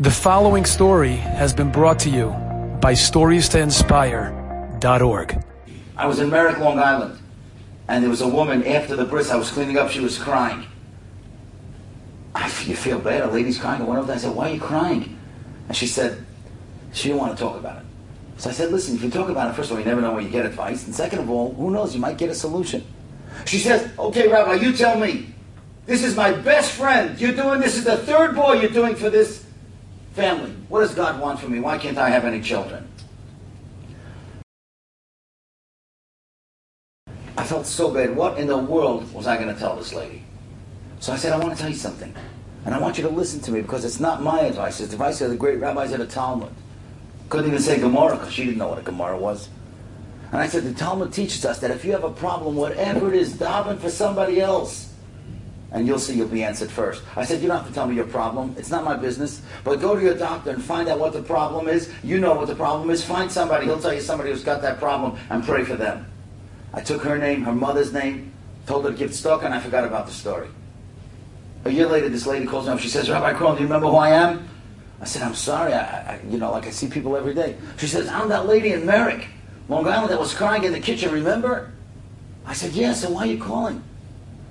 The following story has been brought to you by StoriesToInspire.org. I was in Merrick, Long Island, and there was a woman after the bris I was cleaning up, she was crying. I, you feel bad, a lady's crying. I went over there, I said, why are you crying? And she said, she didn't want to talk about it. So I said, listen, if you talk about it, first of all, you never know where you get advice, and second of all, who knows, you might get a solution. She says, okay, Rabbi, you tell me. This is my best friend. You're doing, this is the third boy you're doing for this family. What does God want from me? Why can't I have any children? I felt so bad. What in the world was I going to tell this lady? So I said, I want to tell you something. And I want you to listen to me because it's not my advice. It's the advice of the great rabbis of the Talmud. Couldn't even say Gemara because she didn't know what a Gemara was. And I said, the Talmud teaches us that if you have a problem, whatever it is, daven for somebody else and you'll see you'll be answered first. I said, you don't have to tell me your problem. It's not my business. But go to your doctor and find out what the problem is. You know what the problem is. Find somebody. He'll tell you somebody who's got that problem and pray for them. I took her name, her mother's name, told her to give stock, and I forgot about the story. A year later, this lady calls me up. She says, Rabbi Krohn, do you remember who I am? I said, I'm sorry. I, I, you know, like I see people every day. She says, I'm that lady in Merrick, Long Island, that was crying in the kitchen, remember? I said, yes, and why are you calling?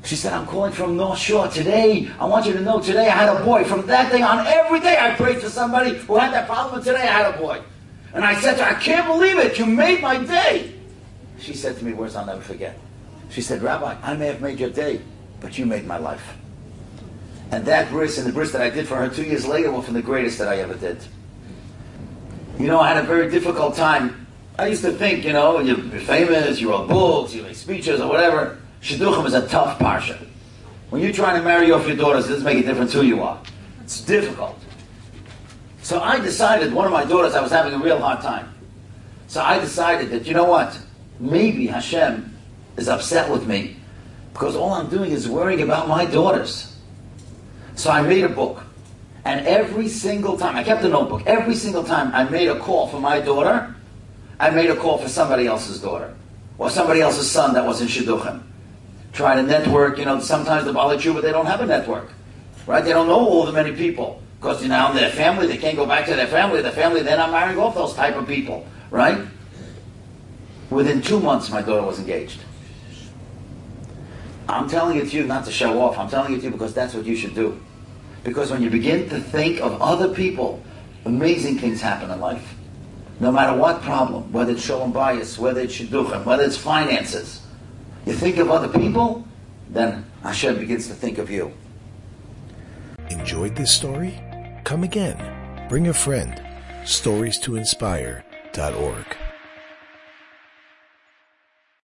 She said, I'm calling from North Shore today. I want you to know today I had a boy. From that day on, every day I prayed for somebody who had that problem, today I had a boy. And I said to her, I can't believe it. You made my day. She said to me, words I'll never forget. She said, Rabbi, I may have made your day, but you made my life. And that bris and the bris that I did for her two years later were from the greatest that I ever did. You know, I had a very difficult time. I used to think, you know, you're famous, you wrote books, you make speeches or whatever. Shidduchim is a tough parsha. When you're trying to marry off your daughters, it doesn't make a difference who you are. It's difficult. So I decided, one of my daughters, I was having a real hard time. So I decided that, you know what? Maybe Hashem is upset with me because all I'm doing is worrying about my daughters. So I made a book. And every single time, I kept a notebook, every single time I made a call for my daughter, I made a call for somebody else's daughter or somebody else's son that was in Shidduchim try to network. You know, sometimes the Bali but they don't have a network, right? They don't know all the many people because you know their family. They can't go back to their family. The family they're not marrying off those type of people, right? Within two months, my daughter was engaged. I'm telling it to you not to show off. I'm telling it to you because that's what you should do. Because when you begin to think of other people, amazing things happen in life. No matter what problem, whether it's shalom bayis, whether it's shidduchim, whether it's finances, you think of other people, then Hashem begins to think of you. Enjoyed this story? Come again. Bring a friend. Stories to inspire.org.